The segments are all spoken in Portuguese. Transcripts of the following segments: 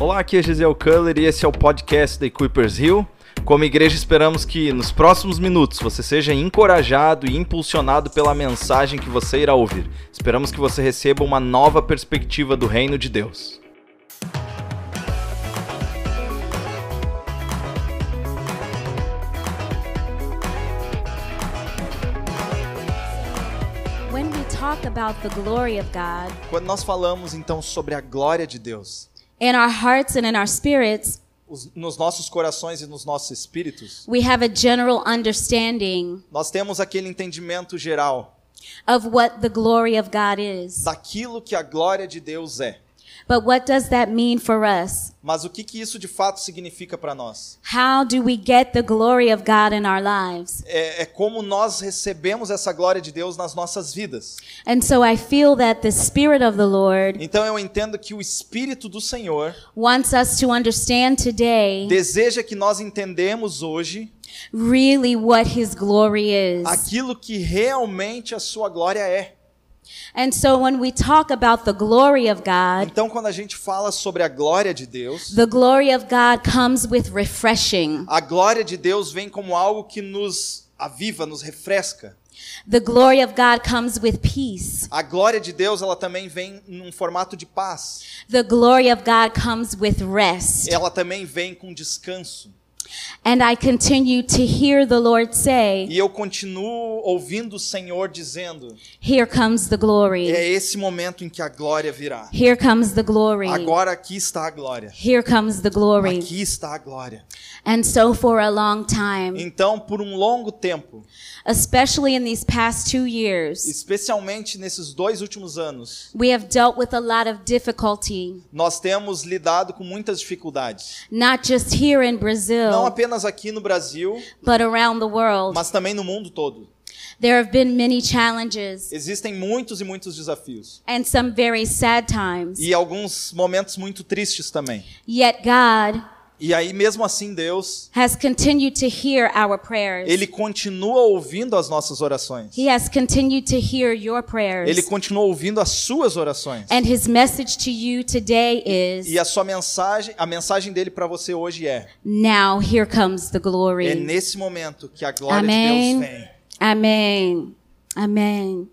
Olá, aqui é Gisele Culler e esse é o podcast da Equippers Hill. Como igreja, esperamos que nos próximos minutos você seja encorajado e impulsionado pela mensagem que você irá ouvir. Esperamos que você receba uma nova perspectiva do reino de Deus. Quando nós falamos então sobre a glória de Deus, in our hearts and in our spirits, os- nos nossos corações e nos nossos espíritos, we have a general understanding nós temos aquele entendimento geral of what the glory of God is. daquilo que a glória de Deus é. But what does that mean for us? Mas o que, que isso de fato significa para nós? How do we get the glory of God in our lives? É, é como nós recebemos essa glória de Deus nas nossas vidas. And so I feel that the Spirit of the Lord Então eu entendo que o Espírito do Senhor wants us to understand today deseja que nós entendemos hoje really what His glory is. aquilo que realmente a sua glória é. And so when we talk about the glory of God, Então quando a gente fala sobre a glória de Deus, the glory of God comes with refreshing. a glória de Deus vem como algo que nos aviva, nos refresca. The glory of God comes with peace. A glória de Deus, ela também vem num formato de paz. The glory of God comes with rest. Ela também vem com descanso. And I continue to hear the Lord say, E eu continuo ouvindo o Senhor dizendo: Here comes the glory. é esse momento em que a glória virá. Here comes the glory. Agora aqui está a glória. Here comes the glory. Aqui está a glória. And so for a long time, Então, por um longo tempo, especially in these past two years, especialmente nesses dois últimos anos, we have dealt with a lot of difficulty, nós temos lidado com muitas dificuldades. not just here in Não apenas aqui no Brasil, but around the world. mas também no mundo todo. There have been many challenges Existem muitos e muitos desafios. and some very sad times. E alguns momentos muito tristes também. Yet God E aí, mesmo assim, Deus, has continued to hear our prayers. Ele continua ouvindo as nossas orações. He has continued to hear your prayers. Ele continua ouvindo as suas orações. And his message to you today is E a sua mensagem, a mensagem dele para você hoje é: now here comes the é glory. nesse momento que a glória Amen. de Deus vem. Amen. Amen.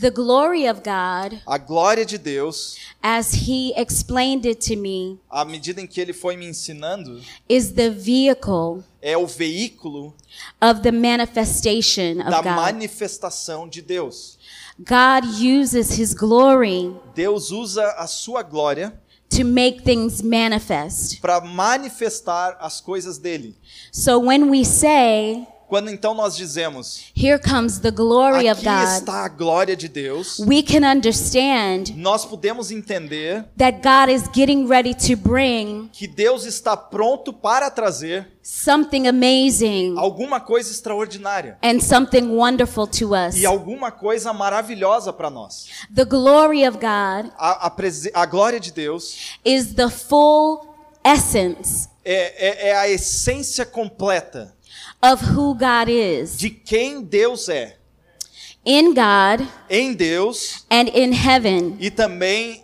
The glory of God, A glória de Deus, as he explained it to me, à medida em que ele foi me ensinando, is the vehicle é o veículo of the manifestation da of God. manifestação de Deus. God uses his glory Deus usa a sua glória to make things manifest. para manifestar as coisas dele. So when we say, Quando então nós dizemos: here comes the glory of Aqui God, está a glória de Deus, we can understand nós podemos entender that God is getting ready to bring que Deus está pronto para trazer something amazing alguma coisa extraordinária and something wonderful to us. e alguma coisa maravilhosa para nós. The glory of God A, a, a glória de Deus is the full essence é, é, é a essência completa of who God is. de quem Deus é. In God Em Deus and in heaven, e também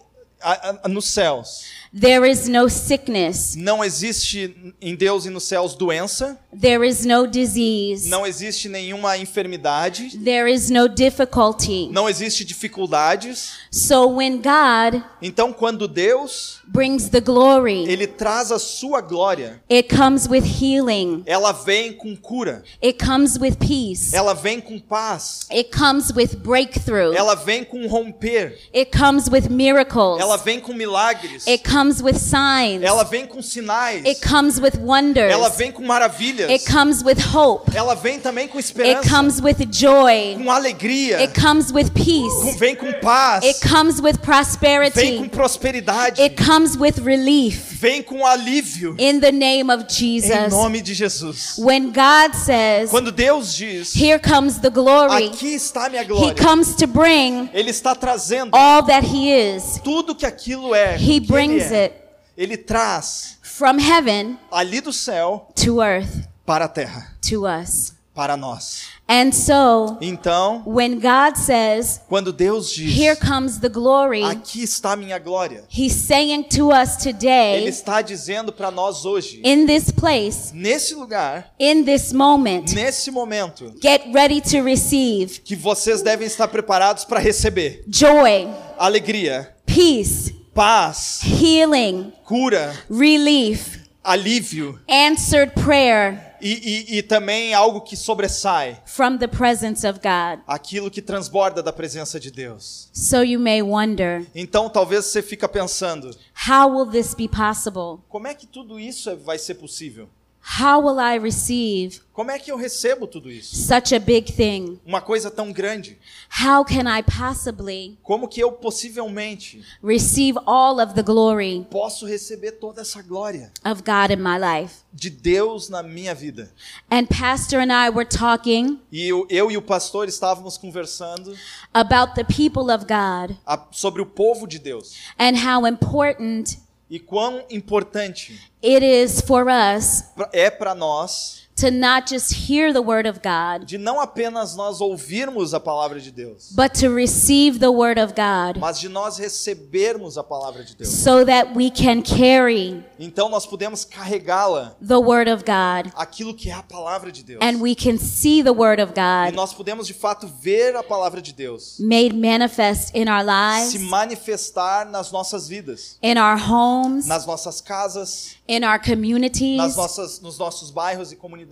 nos céus. there is no sickness, Não existe em Deus e nos céus doença, there is no disease, não existe nenhuma enfermidade, there is no difficulty. não existe dificuldades. So when God Então, quando Deus brings the glory, ele traz a sua glória, it comes with healing, ela vem com cura, it comes with peace, ela vem com paz, it comes with breakthrough, ela vem com romper, it comes with miracles, ela vem com milagres, it comes with signs, ela vem com sinais, it comes with wonders, ela vem com maravilhas, it comes with hope, ela vem também com it esperança, comes with joy, com alegria, it comes with com- peace, vem com paz, it comes with vem com prosperity, prosperidade, it comes with relief vem com alívio. in the name of Em Jesus. nome de Jesus. When God says, Quando Deus diz, Here comes the glory, aqui está minha He glória, comes to bring Ele está trazendo all that He is. tudo que aquilo é. He que ele brings é. it Ele traz from heaven ali do céu to earth para a terra, to us. Para nós. And so, Então, when God says, quando Deus diz: Here comes the glory, Aqui está a minha glória. He's saying to us Ele today, está dizendo para nós hoje, in this place, nesse lugar, in this moment, nesse momento, get ready to receive que vocês devem estar preparados para receber joy, alegria, peace, paz, healing, cura, relief, alívio answered prayer e, e, e também algo que sobressai, from the presence of God. aquilo que transborda da presença de Deus. So you may wonder, Então talvez você fica pensando, how will this be possible? como é que tudo isso é- vai ser possível? How will I receive Como é que eu recebo tudo isso? such a big thing? Uma coisa tão grande. How can I possibly Como que eu possivelmente receive all of the glory posso receber toda essa glória of God in my life? de Deus na minha vida? And Pastor and I were talking E eu, eu e o pastor estávamos conversando about the people of God a- sobre o povo de Deus and how important e quão importante it is for us é para nós to not just hear the word of God, de não apenas nós ouvirmos a palavra de Deus, but to receive the word of God mas de nós recebermos a palavra de Deus. so that we can carry Então nós podemos carregá-la, the word of God aquilo que é a palavra de Deus. and we can see the word of E God nós podemos de fato ver a palavra de Deus made manifest in our se lives, manifestar nas nossas vidas, in our homes, nas nossas casas, in our communities, nas nossas, nos nossos bairros e comunidades,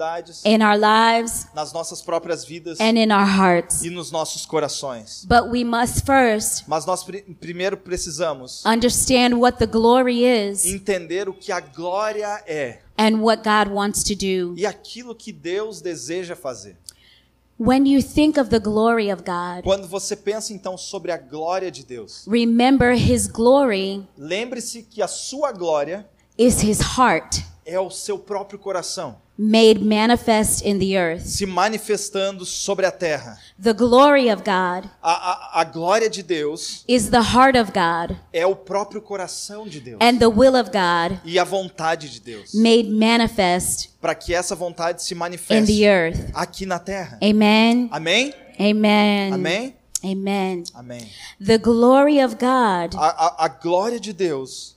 in our lives, nas nossas próprias vidas and in our hearts. e nos nossos corações. But we must first Mas nós pri- primeiro precisamos understand what the glory is entender o que a glória é and what God wants to do. e aquilo que Deus deseja fazer. When you think of the glory of God, Quando você pensa então sobre a glória de Deus, remember His glory lembre-se que a sua glória is His heart é o seu próprio coração made manifest in the earth. se manifestando sobre a terra. The glory of God A, a, a glória de Deus is the heart of God é o próprio coração de Deus and the will of God e a vontade de Deus made manifest para que essa vontade se in manifeste the earth. aqui na terra. Amen. Amém? Amen. Amém? Amen. Amém. The glory of God A, a, a glória de Deus,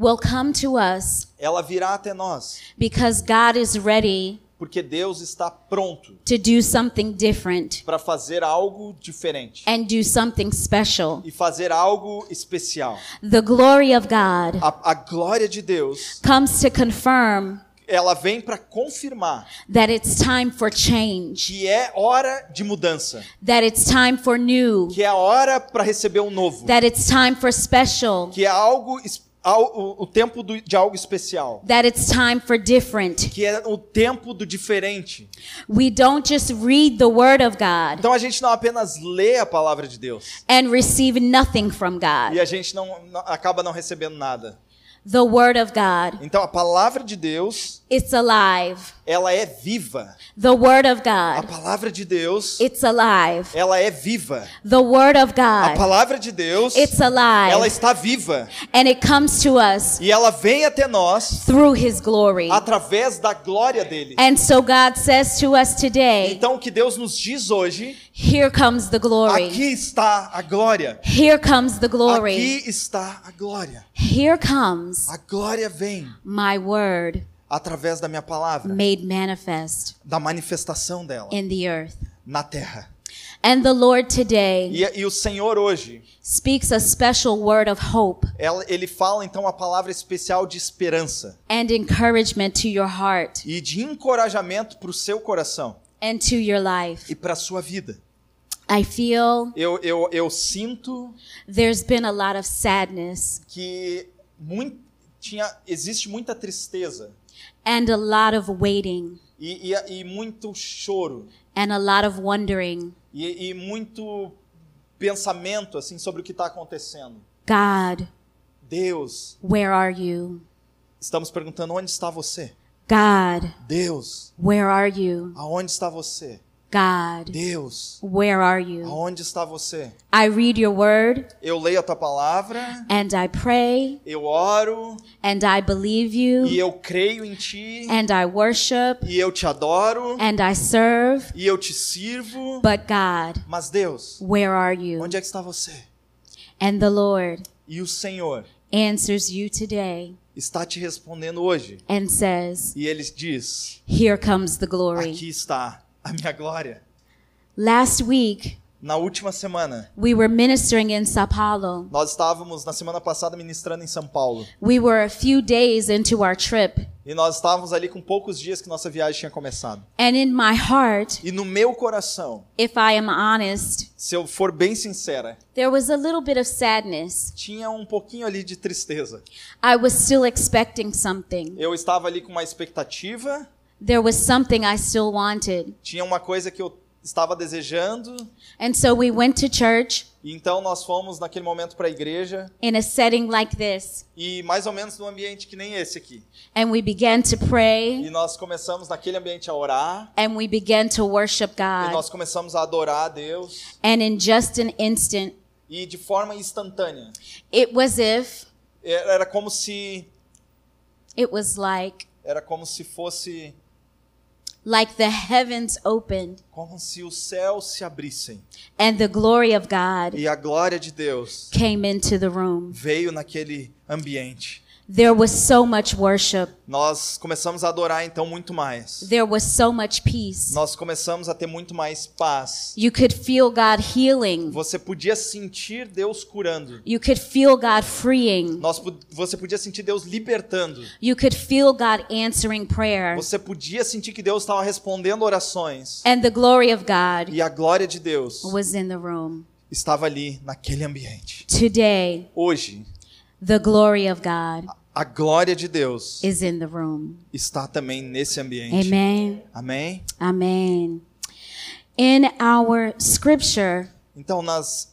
will come to us ela virá até nós, because God is ready porque Deus está pronto to do something different para fazer algo diferente and do something special. e fazer algo especial. The glory of God A, a glória de Deus, comes to confirm ela vem para confirmar that it's time for change, que é hora de mudança, that it's time for new, que é hora para receber um novo, that it's time for special, que é algo es- al- o, o tempo do- de algo especial, that it's time for different. que é o tempo do diferente. We don't just read the word of God Então a gente não apenas lê a palavra de Deus and receive nothing from e God. a gente não, não- acaba não recebendo nada. The word of God, Então a palavra de Deus, it's alive. Ela é viva. The word of A God, palavra de Deus, it's alive. ela é viva. The word of A God, palavra de Deus, it's ela alive. está viva And it comes to us e ela vem até nós through his glory. através da glória dele. And so God says to us today, Então o que Deus nos diz hoje, here comes the glory. aqui está a glória. Here comes the glory. Aqui está a glória. Here comes A glória vem my word através da minha palavra, made manifest da manifestação dela in the earth. na terra. And the Lord today E, e o Senhor hoje, speaks a special word of hope ela- ele fala então a palavra especial de esperança and encouragement to your heart e de encorajamento para o seu coração and to your life. e para a sua vida. I feel Eu, eu, eu sinto there's been a lot of sadness que muito, tinha, existe muita tristeza and a lot of waiting e, e, e muito choro and a lot of wondering. e, e muito pensamento assim sobre o que está acontecendo. God, Deus, where are you? estamos perguntando onde está você? God, Deus, where are you? aonde está você? God, Deus, where are you? aonde está você? I read your word Eu leio a tua palavra, and I pray eu oro and I believe e you eu creio em ti and I worship e eu te adoro and I serve. e eu te sirvo. But God, Mas Deus, where are you? onde é que está você? And the Lord E o Senhor answers you today está te respondendo hoje. and says, E ele diz: Here comes the glory. Aqui está a minha glória. Last week, Na última semana, we were ministering in Sao Paulo. nós estávamos na semana passada ministrando em São Paulo. We were a few days into our trip, E nós estávamos ali com poucos dias que nossa viagem tinha começado. and in my heart, E no meu coração, if I am honest, se eu for bem sincera, there was a little bit of sadness. tinha um pouquinho ali de tristeza. I was still expecting something. Eu estava ali com uma expectativa, There was something I still wanted. tinha uma coisa que eu estava desejando, And so we went to church e então nós fomos naquele momento para a igreja in a setting like this, e mais ou menos num ambiente que nem esse aqui. and we began to pray, E nós começamos naquele ambiente a orar, and we began to worship e God. nós começamos a adorar a Deus And in just an instant, e de forma instantânea. it was if era como se it was like era como se fosse like the heavens opened como se os céus se abrissem and the glory of God e a glória de Deus came into the room. veio naquele ambiente. There was so much worship. Nós começamos a adorar então muito mais. There was so much peace. Nós começamos a ter muito mais paz. You could feel God healing. Você podia sentir Deus curando. You could feel God freeing. Nós, você podia sentir Deus libertando. You could feel God answering prayer. Você podia sentir que Deus estava respondendo orações. And the glory of God E a glória de Deus was in the room. estava ali naquele ambiente. Today, Hoje, the glory of God a glória de Deus is in the room. está também nesse ambiente. Amen. Amém? Amen. In our scripture, Então, nas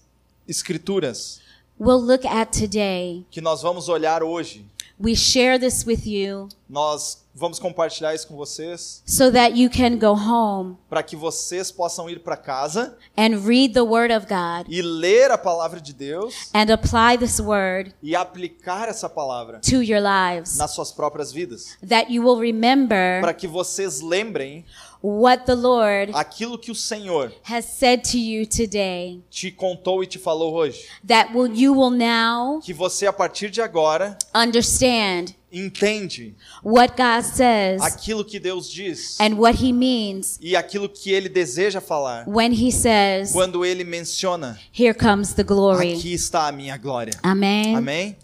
escrituras we'll look at today. que nós vamos olhar hoje, We share this with you nós vamos compartilhar isso com vocês so that you can go home para que vocês possam ir para casa and read the word of God e ler a palavra de Deus and apply this word e aplicar essa palavra to your lives. nas suas próprias vidas, That you will remember para que vocês lembrem what the Lord aquilo que o Senhor has said to you today. te contou e te falou hoje, That will you will now que você a partir de agora understand entende what God says aquilo que Deus diz and what he means e aquilo que ele deseja falar when he says, quando ele menciona Here comes the glory. aqui está a minha glória. Amen. Amém?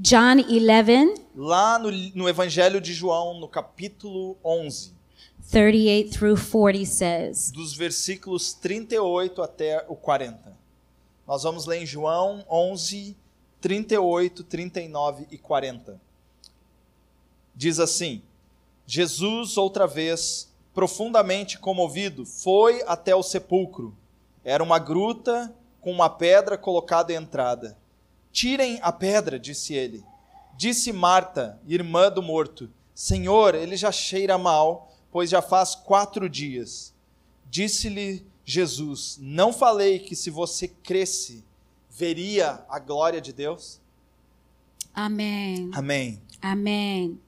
John 11, Lá no, no Evangelho de João, no capítulo 11, 38 through 40 says, dos versículos 38 até o 40. Nós vamos ler em João 11, 38, 39 e 40. Diz assim: Jesus, outra vez, profundamente comovido, foi até o sepulcro. Era uma gruta com uma pedra colocada à entrada. Tirem a pedra, disse ele. Disse Marta, irmã do morto: Senhor, ele já cheira mal, pois já faz quatro dias. Disse-lhe Jesus: Não falei que se você cresce, veria a glória de Deus? Amen. Amém. Amen.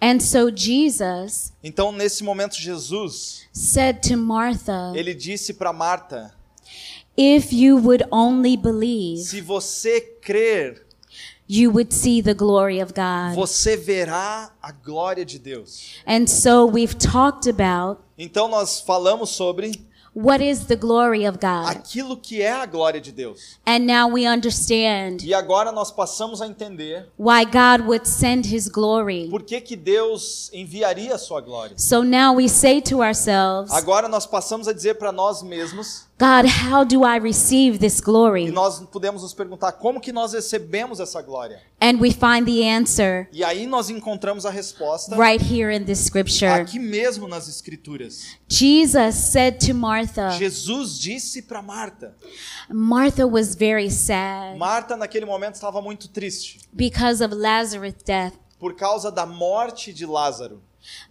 And so Jesus Então, nesse momento, Jesus, said to Martha, ele disse para Marta: If you would only believe, Se você crer, you would see the glory of God. você verá a glória de Deus. And so we've talked about Então, nós falamos sobre what is the glory of God. aquilo que é a glória de Deus. And now we understand E agora nós passamos a entender why God would send his glory. por que, que Deus enviaria a sua glória. So now we say to ourselves, Agora nós passamos a dizer para nós mesmos God, how do I receive this e glory? nós podemos nos perguntar como que nós recebemos essa glória. And we find the answer E aí nós encontramos a resposta right here in this scripture. aqui mesmo nas escrituras. Jesus said to Martha, Jesus disse para Marta. Martha was very sad Marta naquele momento estava muito triste because of Lazarus' death. Por causa da morte de Lázaro.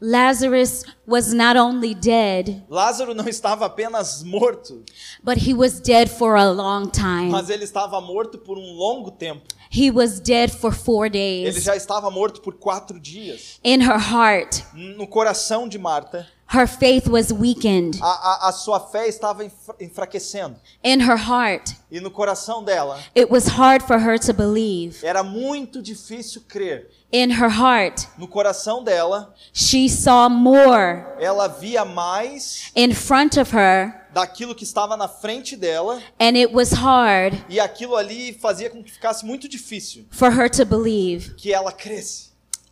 Lazarus was not only dead, Lázaro não estava apenas morto, but he was dead for a long time. mas ele estava morto por um longo tempo. He was dead for four Ele days. já estava morto por quatro dias. In her heart, No coração de Marta, her faith was weakened. a, a, a sua fé estava enfra- enfraquecendo. In her heart, E no coração dela, it was hard for her to believe. era muito difícil crer. In her heart, No coração dela, she saw more ela via mais in front of her, daquilo que estava na frente dela, and it was hard e aquilo ali fazia com que ficasse muito difícil for her to believe. que ela cresce.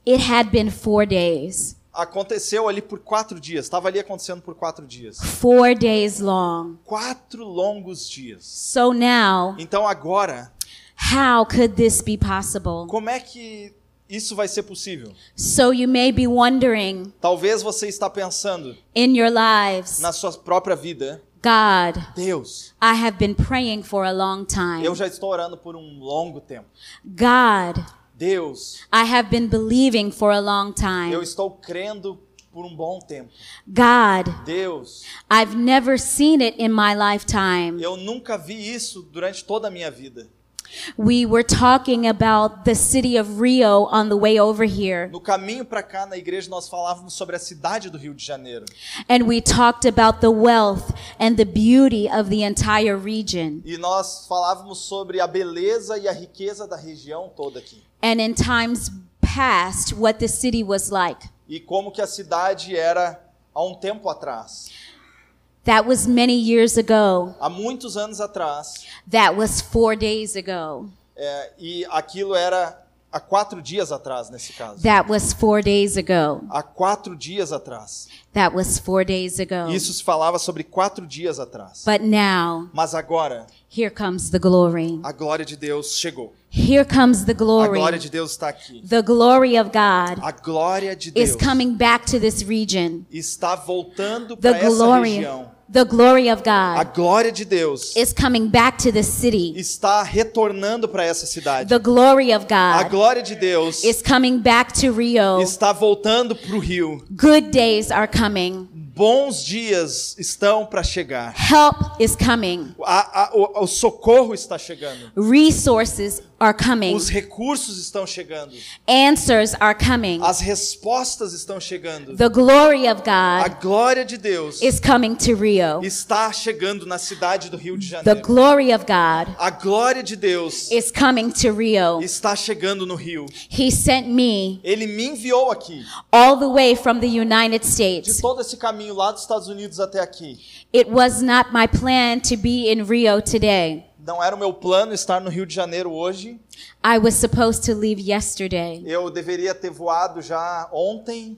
It had been four days, Aconteceu ali por quatro dias, estava ali acontecendo por quatro dias. four days long. Quatro longos dias. So now, Então agora, how could this be possible? como é que isso vai ser possível? So you may be wondering Talvez você está pensando in your lives, na sua própria vida, God, Deus, I have been praying for a long time. eu já estou orando por um longo tempo. God, Deus, I have been believing for a long eu time. estou crendo por um bom tempo. God, Deus, I've never seen it in my lifetime. eu nunca vi isso durante toda a minha vida. We were talking about the city of Rio on the way over here, No caminho para cá na igreja nós falávamos sobre a cidade do Rio de Janeiro and we talked about the wealth and the beauty of the entire region. e nós falávamos sobre a beleza e a riqueza da região toda aqui And in times past, what the city was like. e como que a cidade era há um tempo atrás. That was many years ago. Há muitos anos atrás That was four days ago. é, e aquilo era há quatro dias atrás nesse caso. That was four days ago. Há quatro dias atrás. That was four days ago. Isso se falava sobre quatro dias atrás. But now, Mas agora here comes the glory. a glória de Deus chegou. Here comes the A glória glory. de Deus está aqui. The glory of God A glória de Deus is coming back to this region. está voltando para essa glory, região. The glory of A God glória de Deus is coming back to the city. está retornando para essa cidade. The glory of A God glória de Deus is coming back to Rio. está voltando para o rio. Good days are coming. Bons dias estão para chegar. Help is coming. A- a- o, o socorro está chegando. Resources are coming. Os recursos estão chegando. Answers are coming. As respostas estão chegando. The glory of A God glória de Deus is coming to Rio. está chegando na cidade do Rio de The Janeiro. glory of God A glória de Deus is coming to Rio. está chegando no Rio. He sent me Ele me enviou aqui, all the way from the United de States. todo esse caminho lá dos Estados Unidos até aqui. It was not my plan to be in Rio today. Não era o meu plano estar no Rio de Janeiro hoje. I was supposed to leave yesterday, Eu deveria ter voado já ontem,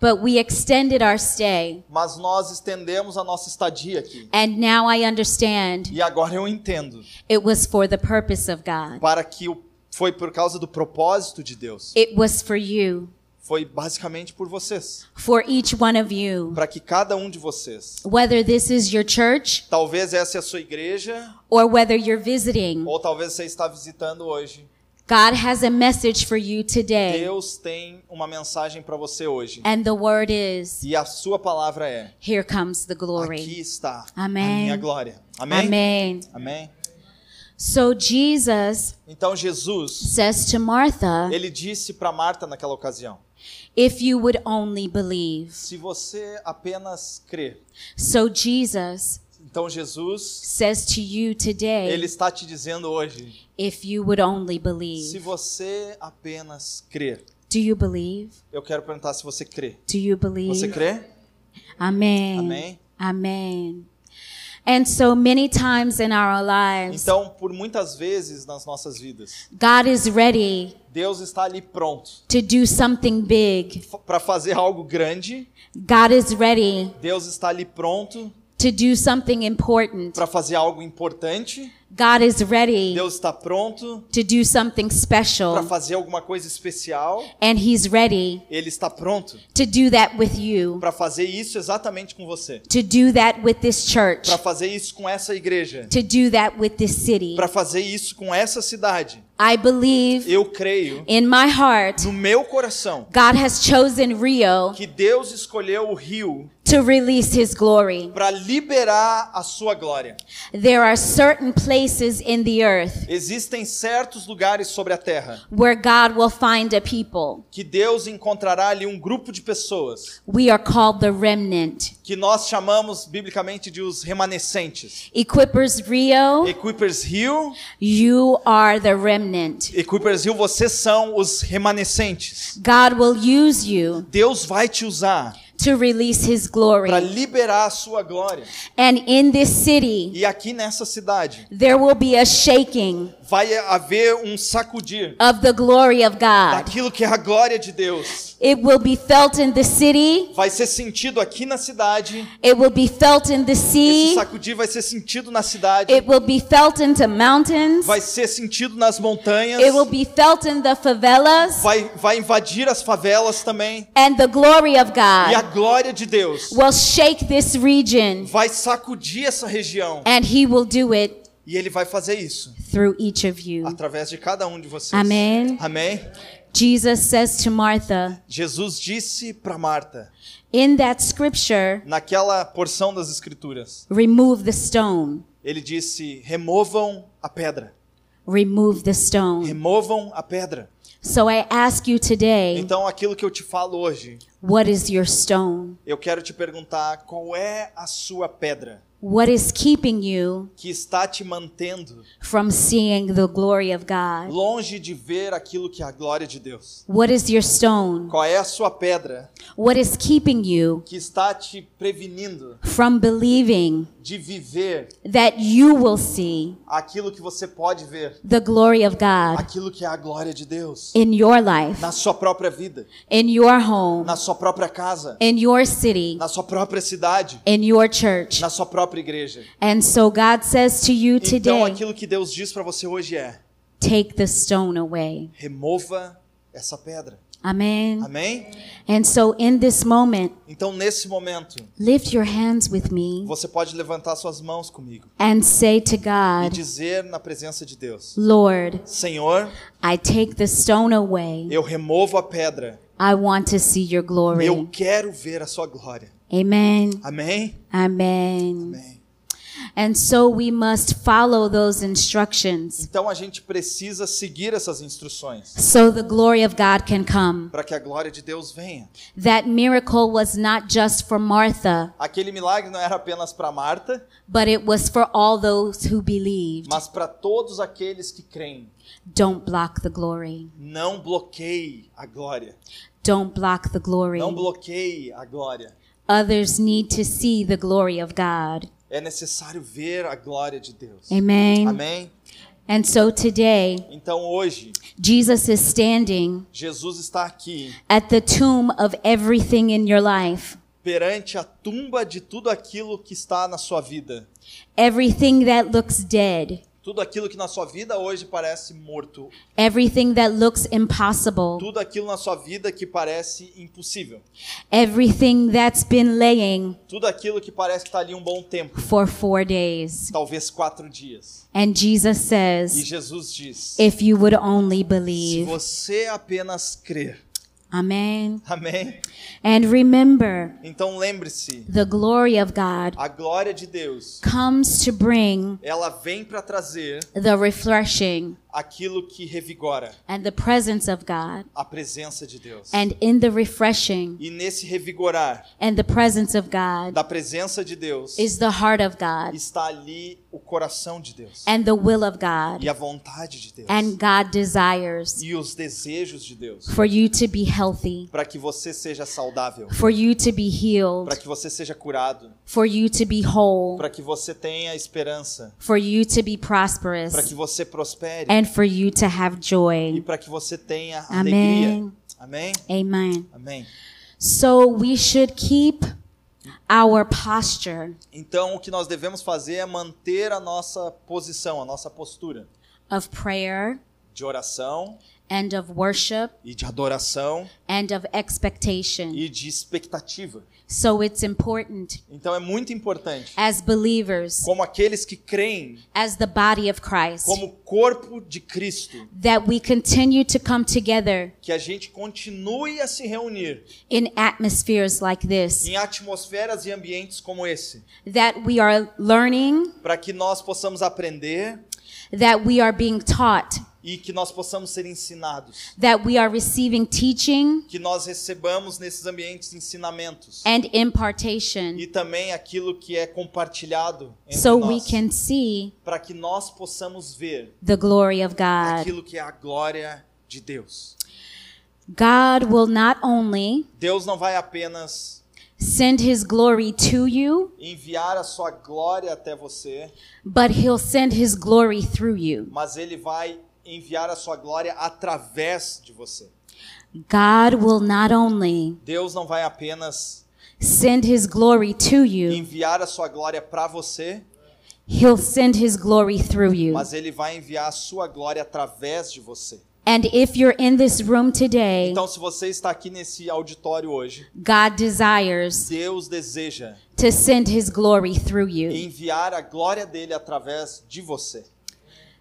but we extended our stay. mas nós estendemos a nossa estadia aqui. And now I understand E agora eu entendo it was for the purpose of God. para que o- foi por causa do propósito de Deus. It was for you, Foi basicamente por vocês, for each one of you. para que cada um de vocês, Whether this is your church talvez essa é a sua igreja, or whether you're visiting, ou talvez você está visitando hoje. God has a message for you today. Deus tem uma mensagem para você hoje. And the word is, E a sua palavra é: here comes the aqui glory. está Amém. a minha glória. Amém? Amen. Amém. So Jesus Então Jesus, says to Martha, ele disse para Marta naquela ocasião: if you would only believe. se você apenas crer. So Jesus Então Jesus, says to you ele today, está te dizendo hoje: if you would only se believe. você apenas crer. Do you believe? Eu quero perguntar se você crê. Do you Você believe? crê? Amen. Amém? Amen. And so many times in our lives, Então, por muitas vezes nas nossas vidas, God is ready Deus está ali pronto to do something big. para fazer algo grande. God is ready Deus está ali pronto to do something important. para fazer algo importante. God is ready Deus está pronto to do something para special, fazer alguma coisa especial. and He's ready Ele está pronto to do that with you, para fazer isso exatamente com você. to do that with this church, Para fazer isso com essa igreja. to do that with this city. Para fazer isso com essa cidade. I believe Eu creio in my heart no meu coração God has chosen Rio que Deus escolheu o rio to release His glory. para liberar a sua glória. There are certain places in the earth Existem certos lugares sobre a terra where God will find a people. que Deus encontrará ali um grupo de pessoas We are called the remnant. que nós chamamos biblicamente de os remanescentes. Equippers Rio, Equippers Rio, you are the remnant. Equippers Rio, vocês são os remanescentes. God will use you Deus vai te usar to release His glory. para liberar a sua glória. And in this city, E aqui nessa cidade there will be a shaking vai haver um sacudir of the glory of God. daquilo que é a glória de Deus. It will be felt in the city, Vai ser sentido aqui na cidade. it will be felt in the Esse sea, sacudir vai ser sentido na cidade. it will be felt into mountains, Vai ser sentido nas montanhas. it will be felt in the favelas, Vai, vai invadir as favelas também. and the glory of E a God glória de Deus will shake this region, vai sacudir essa região. and He will do it E ele vai fazer isso through each of you. através de cada um de vocês. Amém. Amém. Jesus says to Martha, Jesus disse para Marta, in that scripture, naquela porção das escrituras, remove the stone, ele disse: "Removam a pedra. remove the stone. Removam a pedra." So I ask you today, Então, aquilo que eu te falo hoje, what is your stone? eu quero te perguntar qual é a sua pedra What is keeping you que está te mantendo from seeing the glory of God? longe de ver aquilo que é a glória de Deus? What is your stone? Qual é a sua pedra What is keeping you que está te prevenindo from believing de viver that you will see aquilo que você pode ver, the glory of God aquilo que é a glória de Deus in your life, na sua própria vida, in your home, na sua própria casa, in your city, na sua própria cidade, in your church? na sua própria igreja. And so God says to you Então today, aquilo que Deus diz para você hoje é: take the stone away. remova essa pedra. Amen. Amém? And so in this moment, Então nesse momento, lift your hands with me você pode levantar suas mãos comigo and say to e God, dizer na presença de Deus: Lord, Senhor, I take the stone away. eu removo a pedra. I want to see your Eu glory. quero ver a sua glória. Amen. Amém? Amen. Amém. And so we must follow those instructions Então a gente precisa seguir essas instruções so the glory of God can come. para que a glória de Deus venha. That miracle was not just for Martha, Aquele milagre não era apenas para Marta, but it was for all those who believed. mas para todos aqueles que creem. Don't block the glory. Não bloqueie a glória. Don't block the glory. Não bloqueie a glória. Others need to see the glory of God. É necessário ver a glória de Deus. Amen. Amém? And so today, Então hoje, Jesus is standing Jesus está aqui at the tomb of everything in your life. perante a tumba de tudo aquilo que está na sua vida. Everything that looks dead. Tudo aquilo que na sua vida hoje parece morto. Everything that looks impossible. Tudo aquilo na sua vida que parece impossível. Everything that's been laying Tudo aquilo que parece que está ali um bom tempo. for four days. Talvez quatro dias. And Jesus E says, Jesus diz: if you would only Se believe. você apenas crer. Amen. Amém? And remember, Então lembre-se, the glory of God a glória de Deus, comes to bring ela vem para trazer the refreshing aquilo que revigora and the presence of God. a presença de Deus. And in the refreshing. E nesse revigorar and the presence of God da presença de Deus is the heart of God. está ali o coração de Deus. And the will of God. e a vontade de Deus. And God desires e os desejos de Deus. for you to be healthy, para que você seja saudável, for you to be para healed, que você seja curado, for you to be whole, para que você tenha esperança, for you to be para prosperous, que você prospere. and for you to have e joy. para que você tenha Amém. alegria. Amém? Amen. Amém. So we should keep our posture Então, o que nós devemos fazer é manter a nossa posição, a nossa postura of prayer de oração and of worship e de adoração and of expectation. e de expectativa. So it's important Então, é muito importante, as believers, como aqueles que creem, as the body of Christ, como corpo de Cristo, that we continue to come together que a gente continue a se reunir in atmospheres like this, em atmosferas e ambientes como esse, that we are learning, para que nós possamos aprender that we are being taught, e que nós possamos ser ensinados, that we are receiving teaching que nós recebamos nesses ambientes ensinamentos and impartation e também aquilo que é compartilhado entre so we nós, can see para que nós possamos ver the glory of God. aquilo que é a glória de Deus. God will not only Deus não vai apenas send his glory to you, enviar a sua glória até você, but he'll send his glory through you. mas ele vai enviar a sua glória através de você. God will not only Deus não vai apenas send his glory to you, enviar a sua glória para você, he'll send his glory through you. mas ele vai enviar a sua glória através de você. And if you're in this room today, Então, se você está aqui nesse auditório hoje, God desires Deus deseja to send his glory through you. enviar a glória dele através de você.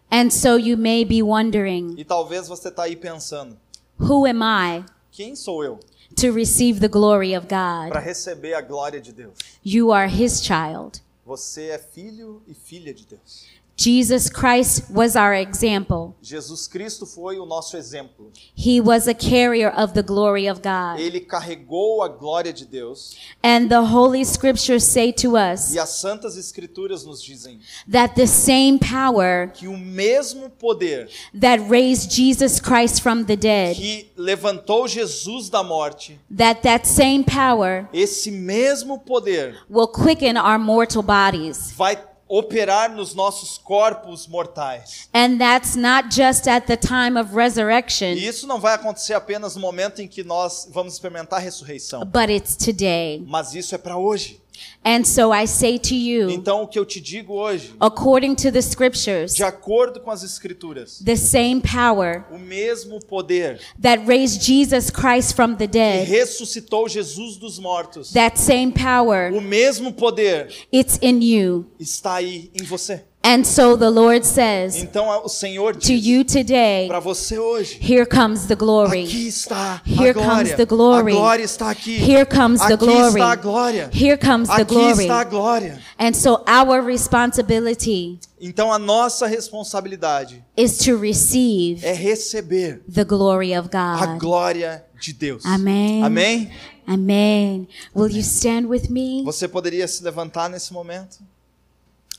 And so you may be wondering, E talvez você está aí pensando: who am I quem sou eu to receive the glory of para God? receber a glória de Deus? You are his child. Você é filho e filha de Deus. Jesus Christ was our example. Jesus Cristo foi o nosso exemplo. He was a carrier of the glory of God. Ele carregou a glória de Deus And the Holy Scriptures say to us e as santas escrituras nos dizem that the same power que o mesmo poder that raised Jesus Christ from the dead, que levantou Jesus da morte, that that same power esse mesmo poder will quicken our mortal bodies. vai operar nos nossos corpos mortais. And that's not just at the time of resurrection, E isso não vai acontecer apenas no momento em que nós vamos experimentar a ressurreição, but it's today. mas isso é para hoje. And so I say to you, Então o que eu te digo hoje, according to the scriptures, de acordo com as escrituras, the same power o mesmo poder that raised Jesus Christ from the que dead, ressuscitou Jesus dos mortos, that same power, o mesmo poder it's in you. está aí em você. And so the Lord says Então o Senhor to diz you today, para você hoje, here comes the glory. aqui está Here comes the glory. A glória está aqui. Here comes the aqui glory. está a glória. Here comes the Aqui glory. está a glória. And so our responsibility Então a nossa responsabilidade is to receive é receber the glory of a God. glória de Deus. Amém. Amém? Amen. Will you stand with me? Você poderia se levantar nesse momento?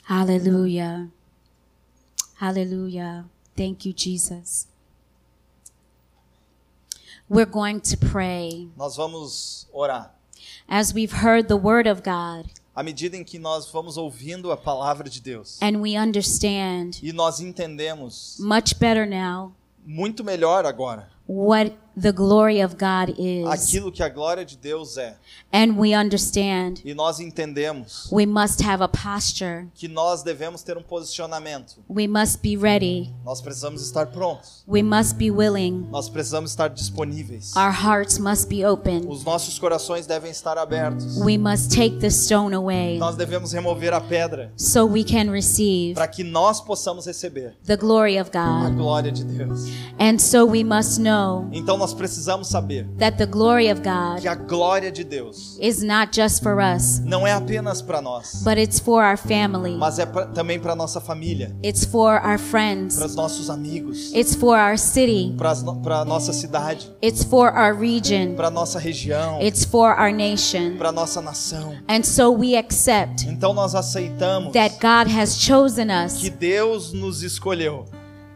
Hallelujah. Hallelujah. Thank you, Jesus. We're going to pray. Nós vamos orar. As we've heard the word of God À medida em que nós vamos ouvindo a palavra de Deus and we understand e nós entendemos much better now muito melhor agora what the glory of God is, aquilo que a glória de Deus é. and we understand E nós entendemos we must have a posture. que nós devemos ter um posicionamento. We must be ready. Nós precisamos estar prontos. We must be willing. Nós precisamos estar disponíveis. Our hearts must be open. Os nossos corações devem estar abertos. We must take the stone away Nós devemos remover a pedra so we can receive para que nós possamos receber the glory of a God. glória de Deus. And so we must know Então nós precisamos saber that the glory of God que a glória de Deus is not just for us, não é apenas para nós, but it's for our family. mas é pra, também para nossa família, It's for our friends. para os nossos amigos, It's for our city. para a nossa cidade, It's for our region. para a nossa região, It's for our nation. para a nossa nação. And so we accept Então nós aceitamos that God has chosen us que Deus nos escolheu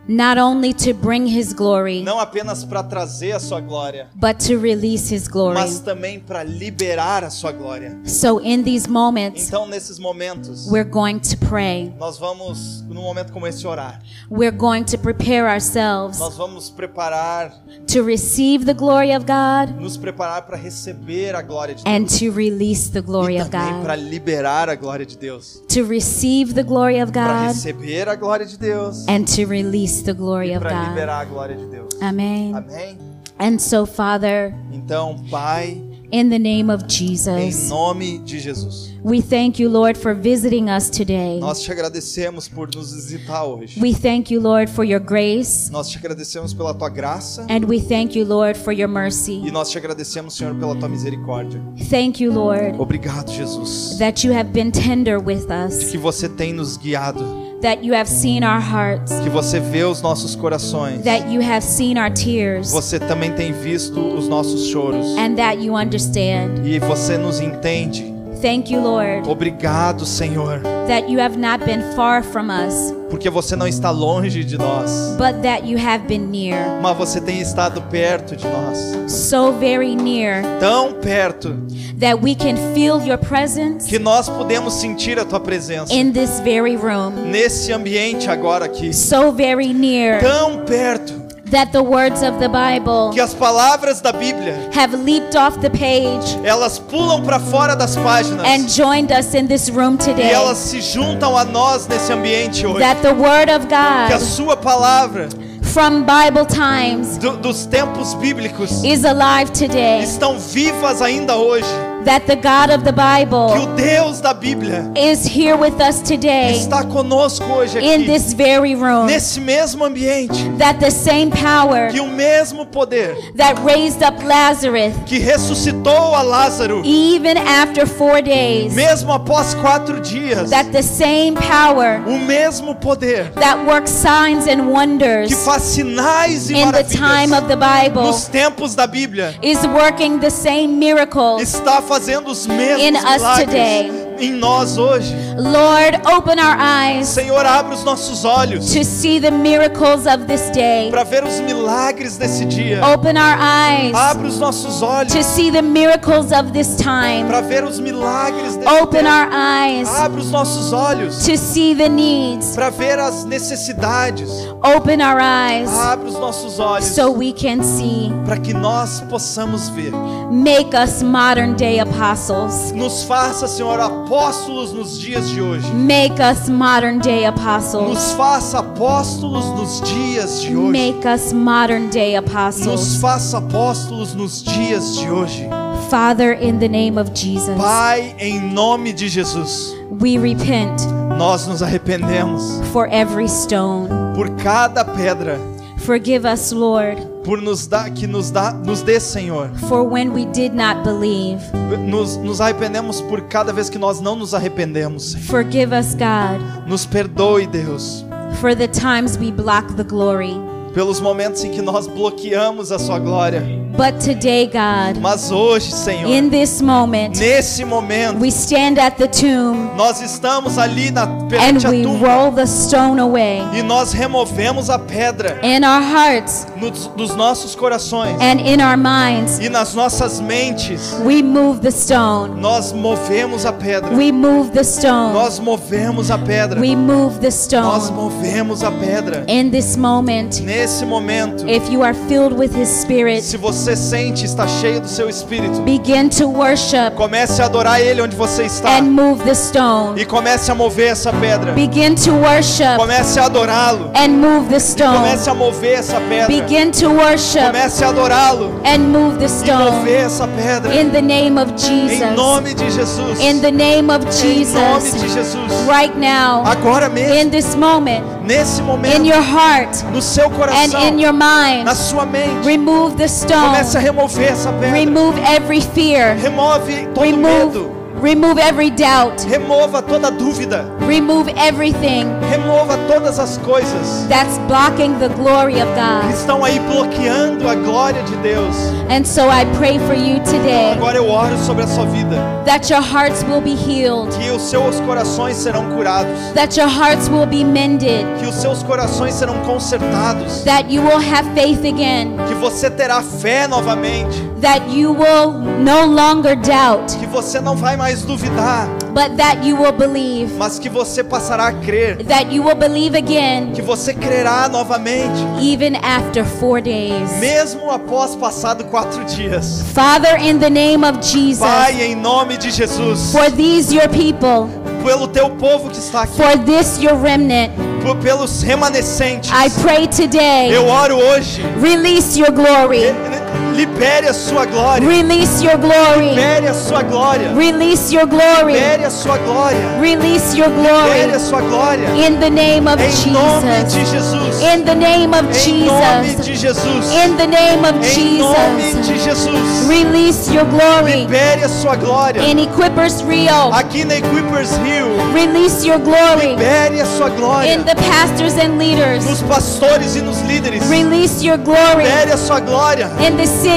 not only to bring his glory, não apenas para trazer a sua glória, but to release his glory. mas também para liberar a sua glória. So in these moments, Então, nesses momentos, we're going to pray. nós vamos, num momento como esse, orar. We're going to prepare ourselves Nós vamos preparar, to receive the glory of God nos preparar para receber a glória de Deus. and to release the glory of também para God. liberar a glória de Deus. To receive the glory of God. Para God receber a glória de Deus and to release the glory e of God. liberar a glória de Deus. Amen. Amém? And so, Father, Então, Pai, in the name of em Jesus, nome de Jesus, we thank you, Lord, for visiting us today. nós te agradecemos por nos visitar hoje. We thank you, Lord, for your grace. Nós te agradecemos pela tua graça And we thank you, Lord, for your e mercy. nós te agradecemos, Senhor, pela tua misericórdia. Thank you, Lord, Obrigado, Jesus, that you have been tender with us, que você tem nos guiado, that you have seen our hearts, que você vê os nossos corações. that you have seen our tears, Você também tem visto os nossos choros and that you understand. e você nos entende. Thank you, Lord, Obrigado, Senhor, that you have not been far from us, porque você não está longe de nós, but that you have been near. mas você tem estado perto de nós, So very near tão perto that we can feel your presence que nós podemos sentir a tua presença in this very room. nesse ambiente agora aqui, So very near tão perto that the words of the Bible que as palavras da Bíblia have leaped off the page elas pulam para fora das páginas and joined us in this room e today. elas se juntam a nós nesse ambiente hoje. That the Word of Que a God sua palavra from Bible times do- dos tempos bíblicos is alive today. estão vivas ainda hoje. That the God of the Que Bible o Deus da Bíblia is here with us today está conosco hoje in aqui, this very room. nesse mesmo ambiente, That the same power que o mesmo poder that raised up Lazarus que ressuscitou a Lázaro, even after four days, mesmo após quatro dias, that the same power o mesmo poder that works signs and wonders que faz sinais e in the time maravilhas of the Bible nos tempos da Bíblia is working the same miracles. está fazendo os mesmos In milagres today. Em nós hoje. Lord, open our eyes Senhor, abre os nossos olhos to see the miracles of this day. para ver os milagres desse dia. Open our eyes Abre os nossos olhos to see the miracles of this time. para ver os milagres desse Open tempo. our eyes Abre os nossos olhos to see the needs. para ver as necessidades. Open our eyes Abre os nossos olhos so we can see. para que nós possamos ver. Make us modern day apostles. Nos faça, Senhor, apóstolos nos dias de hoje. Make us modern day apostles. Nos faça apóstolos nos dias de hoje. Make us modern day Nos apostles. faça apóstolos nos dias de hoje. Father, in the name of Jesus, Pai, em nome de Jesus, we repent nós nos arrependemos for every stone. por cada pedra, Forgive us, Lord, por nos dar que nos dá, nos dê, Senhor. for when we did not believe. Nos, nos arrependemos por cada vez que nós não nos arrependemos. Senhor. Forgive us, God, Nos perdoe, Deus, for the times we block the glory. Pelos momentos em que nós bloqueamos a sua glória. But today, God, Mas hoje, Senhor, in this moment, nesse momento, we stand at the tomb nós estamos ali na and perante a we tumba roll the stone away. e nós removemos a pedra In our hearts nos, dos nossos corações and in our minds, e nas nossas mentes. we move the stone. Nós movemos a pedra. We move the stone. Nós movemos a pedra. We move the Nós stone. movemos a pedra. In this moment, Nesse momento, if you are filled with His Spirit, se você sente está cheio do seu espírito, begin to worship comece a adorar ele onde você está and move the stone. e comece a mover essa pedra. Begin to worship Comece a adorá-lo. and move the stone. Comece a mover essa pedra. Begin to worship Comece a adorá-lo and move the e stone. mover essa pedra. In the name of Em Jesus. nome de Jesus. In the name of Em nome de Jesus. Jesus. Right now, Agora mesmo, in this moment, nesse in momento, your heart no seu and coração, in your mind, na sua mente, remove the comece a stone. remover essa pedra. Remove every fear. Remove todo Remove medo. Remove every doubt. Remova toda dúvida. Remove everything Remova todas as coisas that's blocking the glory of que God. estão aí bloqueando a glória de Deus. And so I pray for you today Agora eu oro sobre a sua vida, that your hearts will be healed, que os seus corações serão curados, that your hearts will be mended, que os seus corações serão consertados, that you will have faith again, que você terá fé novamente, that you will no longer doubt, que você não vai mais duvidar, but that you will believe, mas que você passará a crer, that you will believe again, que você crerá novamente, even after four days. mesmo após passado quatro dias. Father, in the name of Jesus, Pai, em nome de Jesus, for these your people, pelo teu povo que está aqui, for this your remnant, pelos remanescentes, I pray today, eu oro hoje. release your glory, Libere a sua glória. release your glory, Libere a sua glória. release your glory, Libere a sua glória. release your Libere glory a sua glória. in the name of Em nome de Jesus, Jesus. in the name of Em nome Jesus, de Jesus. in the name of Em nome de Jesus, Jesus. release your glory Libere a sua glória. in Equippers Rio, Aqui na Equippers Hill. release your glory Libere a sua glória. in the pastors and leaders, Nos pastores e nos líderes. release your glory Libere a sua glória. in the city,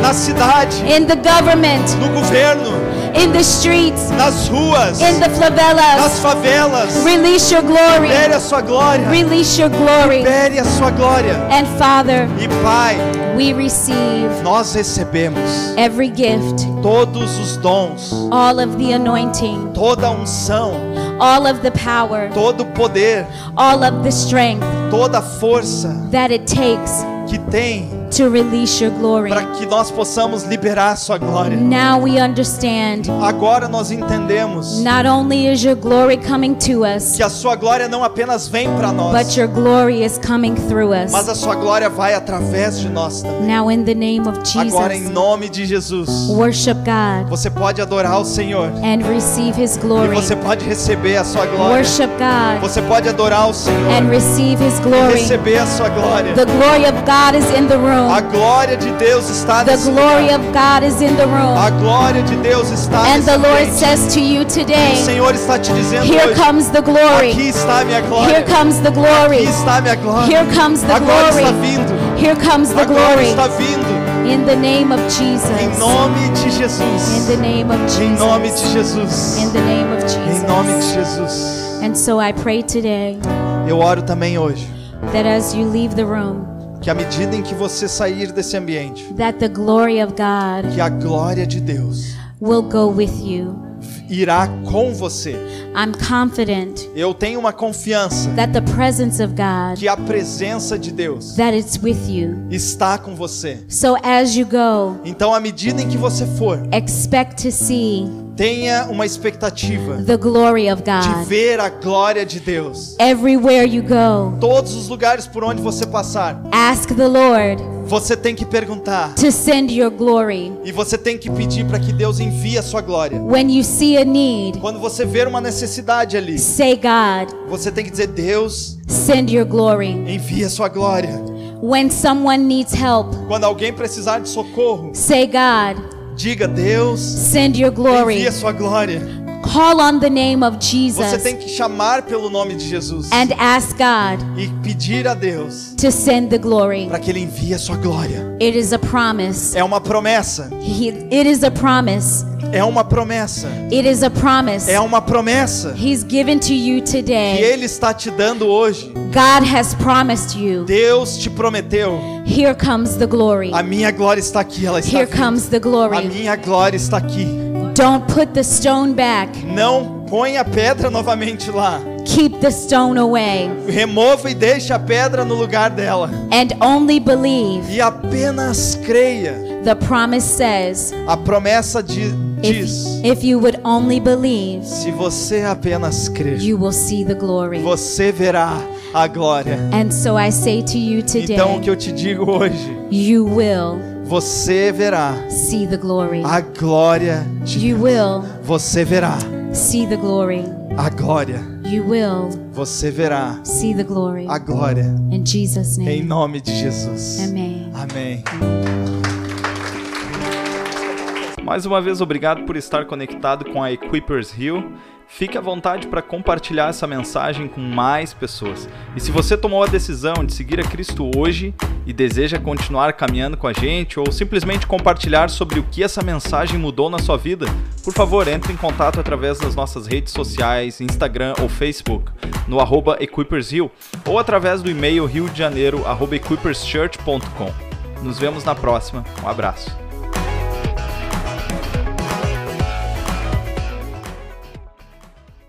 Na cidade. in the government, No governo. in the streets, Nas ruas. in the Nas favelas. favelas. Release your glory. Libere a sua glória. Release your glory. Libere a sua glória. And Father, E Pai, we receive nós recebemos every gift, todos os dons, all of the anointing, toda a unção, all of the power, todo o poder, all of the strength toda a força that it takes que tem to release your glory. para que nós possamos liberar sua glória. Now we understand Agora nós entendemos not only is your glory coming to us, que a sua glória não apenas vem para nós, but your glory is coming through mas us. a sua glória vai através de nós também. Now, in the name of Agora em Jesus, nome de Jesus, worship God você pode adorar o Senhor and receive His e glory. você pode receber a sua glória. Worship God Você pode adorar o Senhor and receive His e glory. receber a sua glória. The glory of God is in the room. A glória de Deus está The glory lugar. of God is in the A room. glória de Deus está And the Lord ambiente. says to you O today, Senhor está te dizendo Here hoje, comes the glory. aqui está minha glória. Here comes the Aqui glory. está minha glória. Here comes the Agora está glory. vindo. Here comes the Agora glory. está vindo. In the name of Em Jesus. nome de In the name of Jesus. Em nome de Jesus. Jesus. In the name of Jesus. Em nome de Jesus. Jesus. And so I pray today Eu oro também hoje that as you leave the room, que à medida em que você sair desse ambiente, that the glory of God que a glória de Deus will go with you. irá com você. I'm confident Eu tenho uma confiança that the presence of God que a presença de Deus that it's with you. está com você. So as you go, Então, à medida em que você for, expect to see tenha uma expectativa de ver a glória de Deus. Everywhere you go, Todos os lugares por onde você passar, ask the Lord você tem que perguntar to send your glory. e você tem que pedir para que Deus envie a sua glória. When you see a need, Quando você ver uma necessidade ali, say, God, você tem que dizer: Deus, send your glory. envie a sua glória. When someone needs help, Quando alguém precisar de socorro, say, God, diga: Deus, send your glory. envie a sua glória. Call on the name of Você Jesus tem que chamar pelo nome de Jesus and ask God e pedir a Deus to send the glory. para que Ele envie a sua glória. It is a promise. É uma promessa. He, it is a promise. É uma promessa. It is a promise. É uma promessa He's given to you que today. Ele está te dando hoje. God has promised you. Deus te prometeu. Here comes the glory. A minha glória está aqui, ela está Here vindo. comes the A glory. minha glória está aqui. Don't put the stone back. Não põe a pedra novamente lá. Keep the stone away Remova e deixe a pedra no lugar dela. and only believe. E apenas creia. The promise says, A promessa di- diz: if, if you would only believe, se você apenas crer, you will see the glory. você verá a glória. And so I say to you Então o que today, eu te digo hoje, you will você verá see the glory. a glória de You will Você verá see the glory. a glória. You will Você verá see the glory. a glória. In Jesus' Em name. nome de Jesus. Amém. Amém. Mais uma vez, obrigado por estar conectado com a Equippers Hill. Fique à vontade para compartilhar essa mensagem com mais pessoas. E se você tomou a decisão de seguir a Cristo hoje e deseja continuar caminhando com a gente ou simplesmente compartilhar sobre o que essa mensagem mudou na sua vida, por favor, entre em contato através das nossas redes sociais, Instagram ou Facebook, no arroba EquippersHill ou através do e-mail riodejaneiro.equipperschurch.com. Nos vemos na próxima. Um abraço.